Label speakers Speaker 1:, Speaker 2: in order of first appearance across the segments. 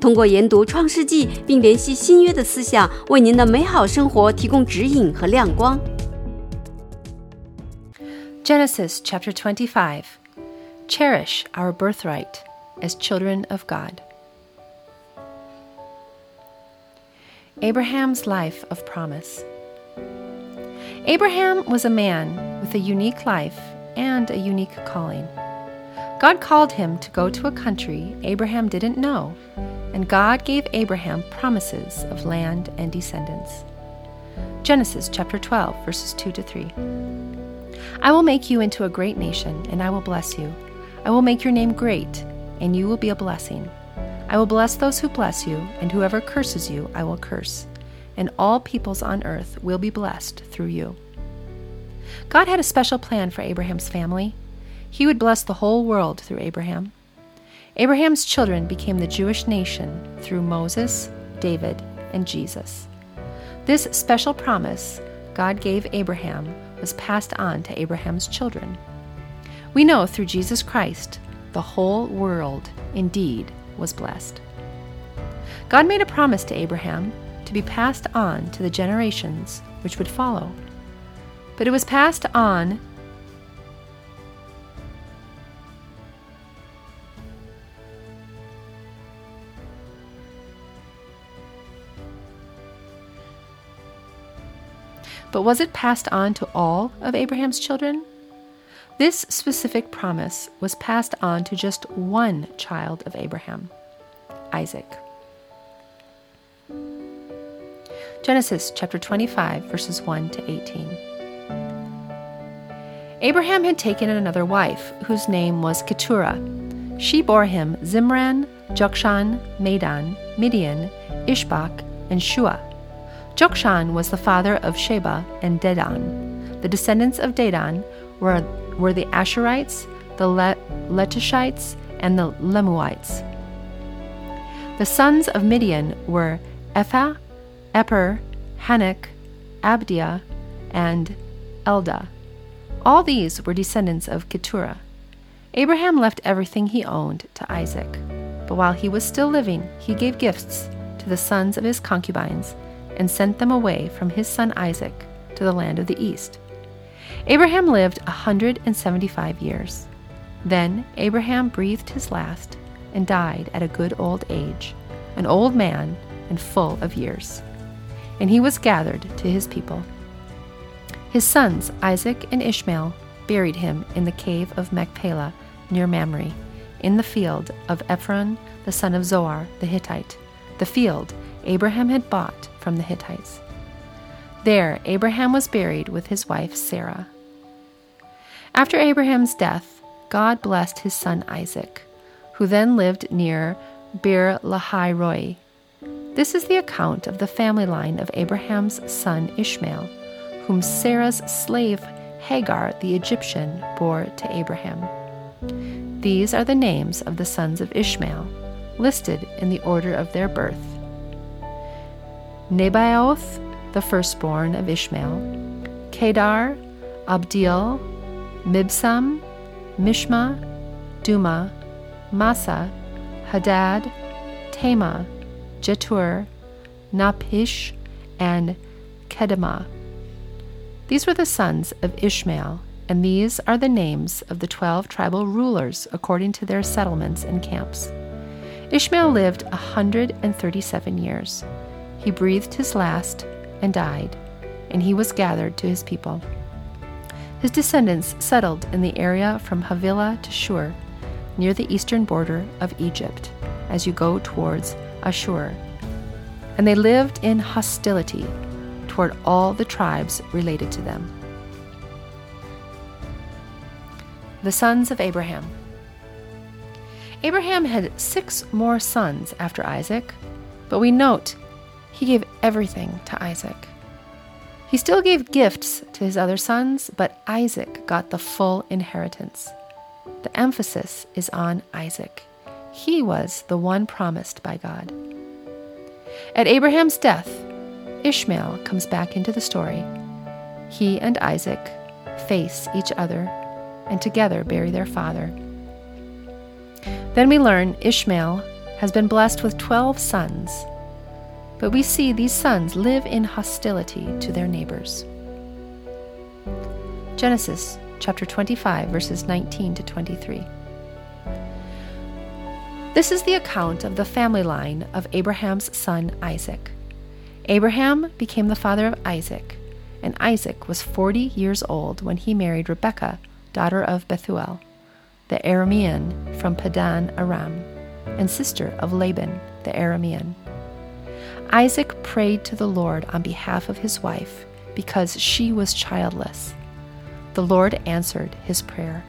Speaker 1: 通过研读创世纪并联系新约的思想，为您的美好生活提供指引和亮光。
Speaker 2: Genesis chapter 25 Cherish our birthright as children of God. Abraham's life of promise. Abraham was a man with a unique life and a unique calling. God called him to go to a country Abraham didn't know, and God gave Abraham promises of land and descendants. Genesis chapter 12, verses 2 to 3. I will make you into a great nation, and I will bless you. I will make your name great, and you will be a blessing. I will bless those who bless you, and whoever curses you, I will curse. And all peoples on earth will be blessed through you. God had a special plan for Abraham's family. He would bless the whole world through Abraham. Abraham's children became the Jewish nation through Moses, David, and Jesus. This special promise God gave Abraham was passed on to Abraham's children. We know through Jesus Christ, the whole world indeed was blessed. God made a promise to Abraham to be passed on to the generations which would follow. But it was passed on But was it passed on to all of Abraham's children? This specific promise was passed on to just one child of Abraham, Isaac. Genesis chapter 25, verses 1 to 18. Abraham had taken another wife, whose name was Keturah. She bore him Zimran, Jokshan, Medan, Midian, Ishbak, and Shuah. Jokshan was the father of Sheba and Dedan. The descendants of Dedan were, were the Ashurites, the Le- Letushites, and the Leummites. The sons of Midian were Ephah, Epher, Hanok, Abdiah, and Eldaah. All these were descendants of Keturah. Abraham left everything he owned to Isaac, but while he was still living, he gave gifts to the sons of his concubines and sent them away from his son Isaac to the land of the east. Abraham lived a 175 years. Then Abraham breathed his last and died at a good old age, an old man and full of years. And he was gathered to his people. His sons, Isaac and Ishmael, buried him in the cave of Machpelah near Mamre, in the field of Ephron the son of Zohar the Hittite, the field Abraham had bought from the Hittites. There, Abraham was buried with his wife Sarah. After Abraham's death, God blessed his son Isaac, who then lived near Beer Lahai Roi. This is the account of the family line of Abraham's son Ishmael, whom Sarah's slave Hagar the Egyptian bore to Abraham. These are the names of the sons of Ishmael, listed in the order of their birth. Nebaioth, the firstborn of Ishmael, Kedar, Adbeel, Mibsam, Mishma, Dumah, Massa, Hadad, Tema, Jetur, Napish, and Kedemah. These were the sons of Ishmael, and these are the names of the twelve tribal rulers according to their settlements and camps. Ishmael lived a 137 years. He breathed his last and died, and he was gathered to his people. His descendants settled in the area from Havilah to Shur, near the eastern border of Egypt, as you go towards Ashur. And they lived in hostility toward all the tribes related to them. The sons of Abraham. Abraham had six more sons after Isaac, but we note He gave everything to Isaac. He still gave gifts to his other sons, but Isaac got the full inheritance. The emphasis is on Isaac. He was the one promised by God. At Abraham's death, Ishmael comes back into the story. He and Isaac face each other and together bury their father. Then we learn Ishmael has been blessed with 12 sons, but we see these sons live in hostility to their neighbors. Genesis chapter 25, verses 19 to 23. This is the account of the family line of Abraham's son Isaac. Abraham became the father of Isaac, and Isaac was 40 years old when he married Rebekah, daughter of Bethuel, the Aramean from Paddan Aram, and sister of Laban, the Aramean. Isaac prayed to the Lord on behalf of his wife because she was childless. The Lord answered his prayer,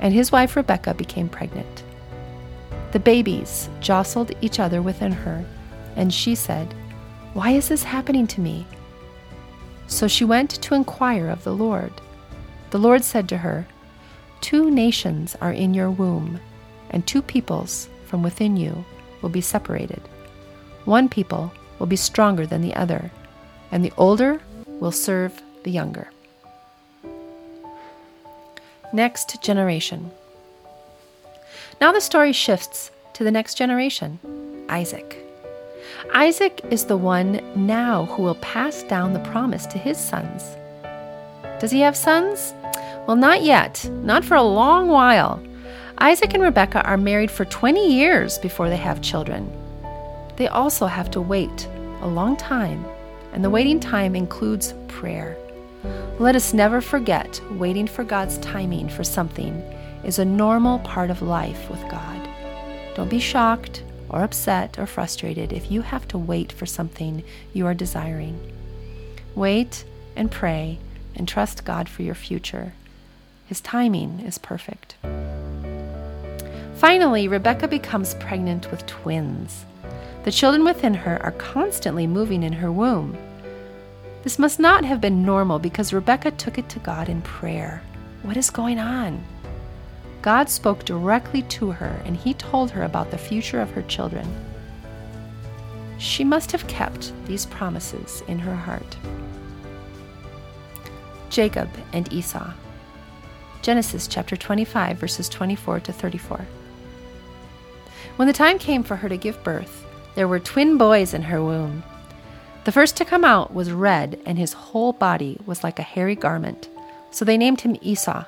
Speaker 2: and his wife Rebekah became pregnant. The babies jostled each other within her, and she said, Why is this happening to me? So she went to inquire of the Lord. The Lord said to her, Two nations are in your womb, and two peoples from within you will be separated. One people will be stronger than the other, and the older will serve the younger. Next generation. Now the story shifts to the next generation Isaac. Isaac is the one now who will pass down the promise to his sons. Does he have sons? Well, not yet, not for a long while. Isaac and Rebekah are married for 20 years before they have children. They also have to wait a long time, and the waiting time includes prayer. Let us never forget waiting for God's timing for something is a normal part of life with God. Don't be shocked or upset or frustrated if you have to wait for something you are desiring. Wait and pray and trust God for your future. His timing is perfect. Finally, Rebekah becomes pregnant with twins. The children within her are constantly moving in her womb. This must not have been normal because Rebekah took it to God in prayer. What is going on? God spoke directly to her and he told her about the future of her children. She must have kept these promises in her heart. Jacob and Esau. Genesis chapter 25, verses 24 to 34. When the time came for her to give birth, there were twin boys in her womb. The first to come out was red, and his whole body was like a hairy garment. So they named him Esau.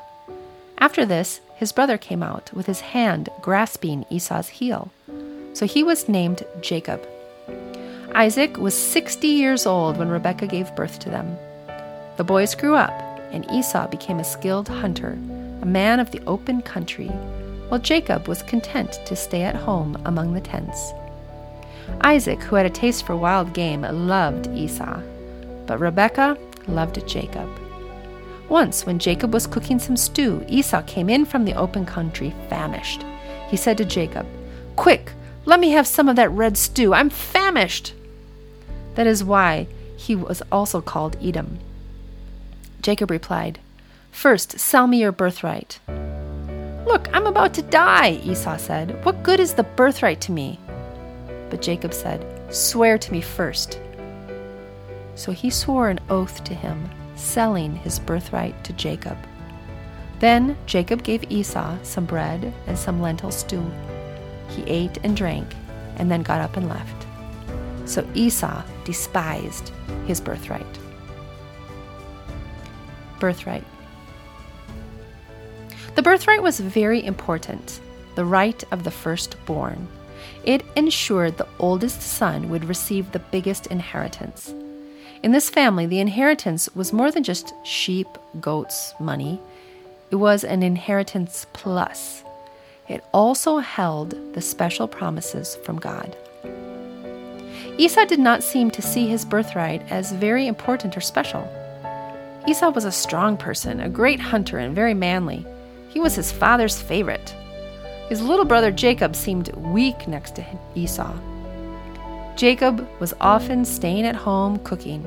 Speaker 2: After this, his brother came out with his hand grasping Esau's heel. So he was named Jacob. Isaac was 60 years old when Rebekah gave birth to them. The boys grew up, and Esau became a skilled hunter, a man of the open country, while Jacob was content to stay at home among the tents. Isaac, who had a taste for wild game, loved Esau, but Rebekah loved Jacob. Once, when Jacob was cooking some stew, Esau came in from the open country famished. He said to Jacob, Quick, let me have some of that red stew. I'm famished. That is why he was also called Edom. Jacob replied, First, sell me your birthright. Look, I'm about to die, Esau said. What good is the birthright to me? But Jacob said, Swear to me first. So he swore an oath to him selling his birthright to Jacob. Then Jacob gave Esau some bread and some lentil stew. He ate and drank, and then got up and left. So Esau despised his birthright. Birthright. The birthright was very important, the right of the firstborn. It ensured the oldest son would receive the biggest inheritance. In this family, the inheritance was more than just sheep, goats, money. It was an inheritance plus. It also held the special promises from God. Esau did not seem to see his birthright as very important or special. Esau was a strong person, a great hunter, and very manly. He was his father's favorite. His little brother Jacob seemed weak next to Esau. Jacob was often staying at home cooking.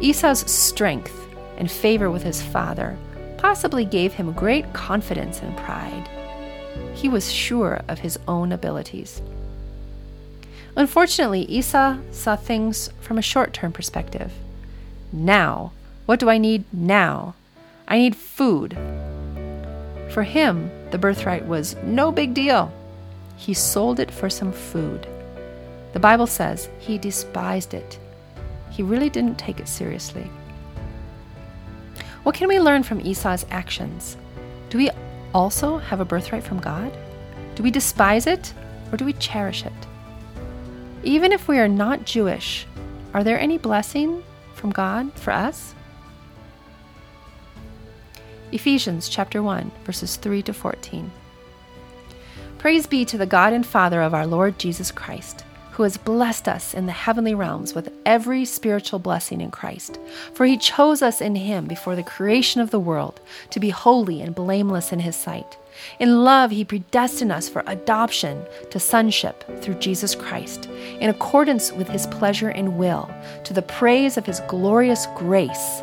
Speaker 2: Esau's strength and favor with his father possibly gave him great confidence and pride. He was sure of his own abilities. Unfortunately, Esau saw things from a short term perspective. Now, what do I need now? I need food. For him, the birthright was no big deal. He sold it for some food. The Bible says he despised it. He really didn't take it seriously. What can we learn from Esau's actions? Do we also have a birthright from God? Do we despise it or do we cherish it? Even if we are not Jewish, are there any blessing from God for us? Ephesians chapter 1 verses 3 to 14. Praise be to the God and Father of our Lord Jesus Christ, who has blessed us in the heavenly realms with every spiritual blessing in Christ. For he chose us in him before the creation of the world to be holy and blameless in his sight. In love, he predestined us for adoption to sonship through Jesus Christ, in accordance with his pleasure and will, to the praise of his glorious grace,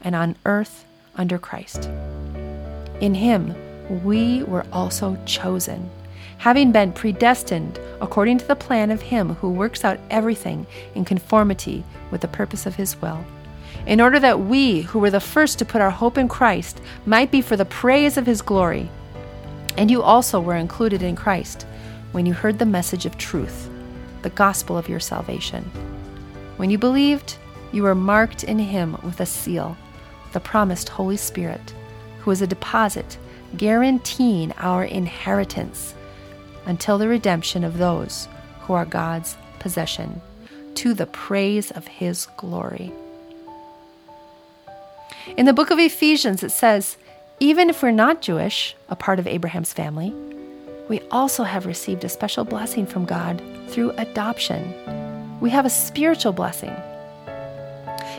Speaker 2: and on earth under Christ. In him, we were also chosen having been predestined according to the plan of Him who works out everything in conformity with the purpose of His will, in order that we, who were the first to put our hope in Christ, might be for the praise of His glory. And you also were included in Christ when you heard the message of truth, the gospel of your salvation. When you believed, you were marked in Him with a seal, the promised Holy Spirit, who is a deposit guaranteeing our inheritance until the redemption of those who are God's possession, to the praise of His glory. In the book of Ephesians, it says, even if we're not Jewish, a part of Abraham's family, we also have received a special blessing from God through adoption. We have a spiritual blessing.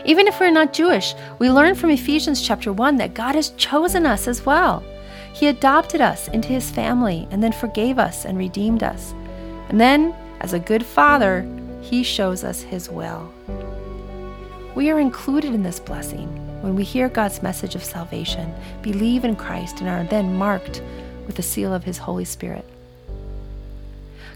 Speaker 2: Even if we're not Jewish, we learn from Ephesians chapter 1 that God has chosen us as well. He adopted us into his family and then forgave us and redeemed us. And then, as a good father, he shows us his will. We are included in this blessing when we hear God's message of salvation, believe in Christ, and are then marked with the seal of his Holy Spirit.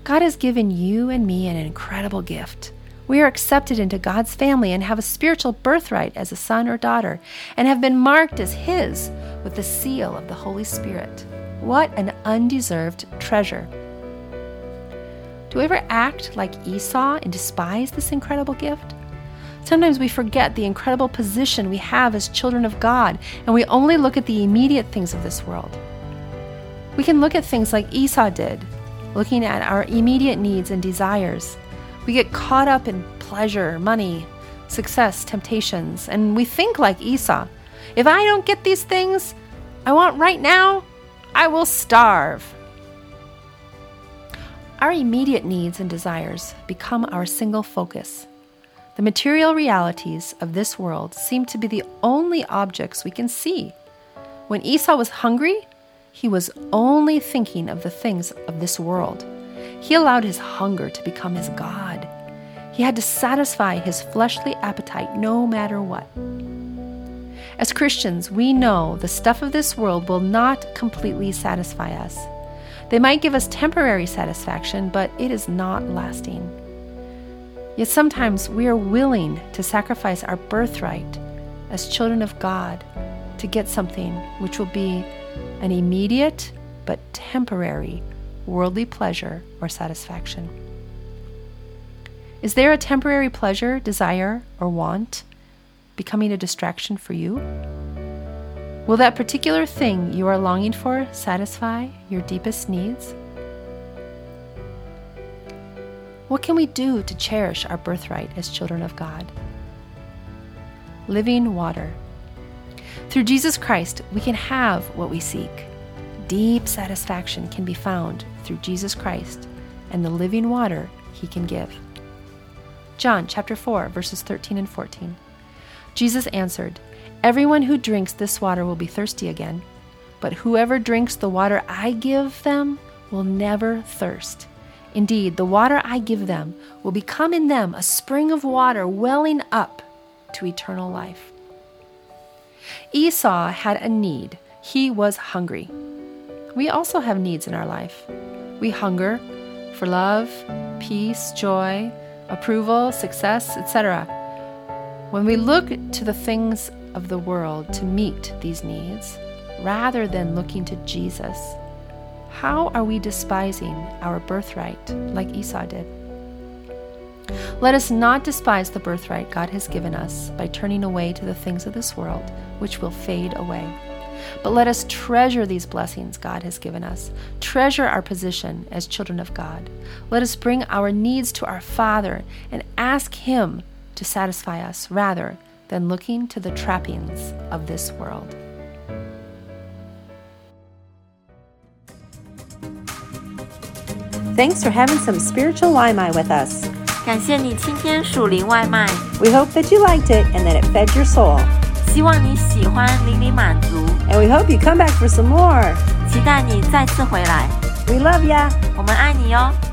Speaker 2: God has given you and me an incredible gift. We are accepted into God's family and have a spiritual birthright as a son or daughter, and have been marked as His with the seal of the Holy Spirit. What an undeserved treasure! Do we ever act like Esau and despise this incredible gift? Sometimes we forget the incredible position we have as children of God, and we only look at the immediate things of this world. We can look at things like Esau did, looking at our immediate needs and desires. We get caught up in pleasure, money, success, temptations, and we think like Esau if I don't get these things I want right now, I will starve. Our immediate needs and desires become our single focus. The material realities of this world seem to be the only objects we can see. When Esau was hungry, he was only thinking of the things of this world. He allowed his hunger to become his God. He had to satisfy his fleshly appetite no matter what. As Christians, we know the stuff of this world will not completely satisfy us. They might give us temporary satisfaction, but it is not lasting. Yet sometimes we are willing to sacrifice our birthright as children of God to get something which will be an immediate but temporary worldly pleasure or satisfaction. Is there a temporary pleasure, desire, or want becoming a distraction for you? Will that particular thing you are longing for satisfy your deepest needs? What can we do to cherish our birthright as children of God? Living water. Through Jesus Christ, we can have what we seek. Deep satisfaction can be found through Jesus Christ and the living water he can give. John chapter 4 verses 13 and 14. Jesus answered, Everyone who drinks this water will be thirsty again, but whoever drinks the water I give them will never thirst. Indeed, the water I give them will become in them a spring of water welling up to eternal life. Esau had a need. He was hungry. We also have needs in our life. We hunger for love, peace, joy, approval, success, etc. When we look to the things of the world to meet these needs, rather than looking to Jesus, how are we despising our birthright like Esau did? Let us not despise the birthright God has given us by turning away to the things of this world, which will fade away. But let us treasure these blessings God has given us, treasure our position as children of God. Let us bring our needs to our Father and ask Him to satisfy us rather than looking to the trappings of this world.
Speaker 3: Thanks for having some spiritual Limai with us.
Speaker 1: 感谢你今天属灵外卖，
Speaker 3: We hope that you liked it and that it fed your soul.
Speaker 1: 希望你喜欢，灵里满足，
Speaker 3: And we hope you come back for some more.
Speaker 1: 期待你再次回来
Speaker 3: ，We love ya.
Speaker 1: 我们爱你哟。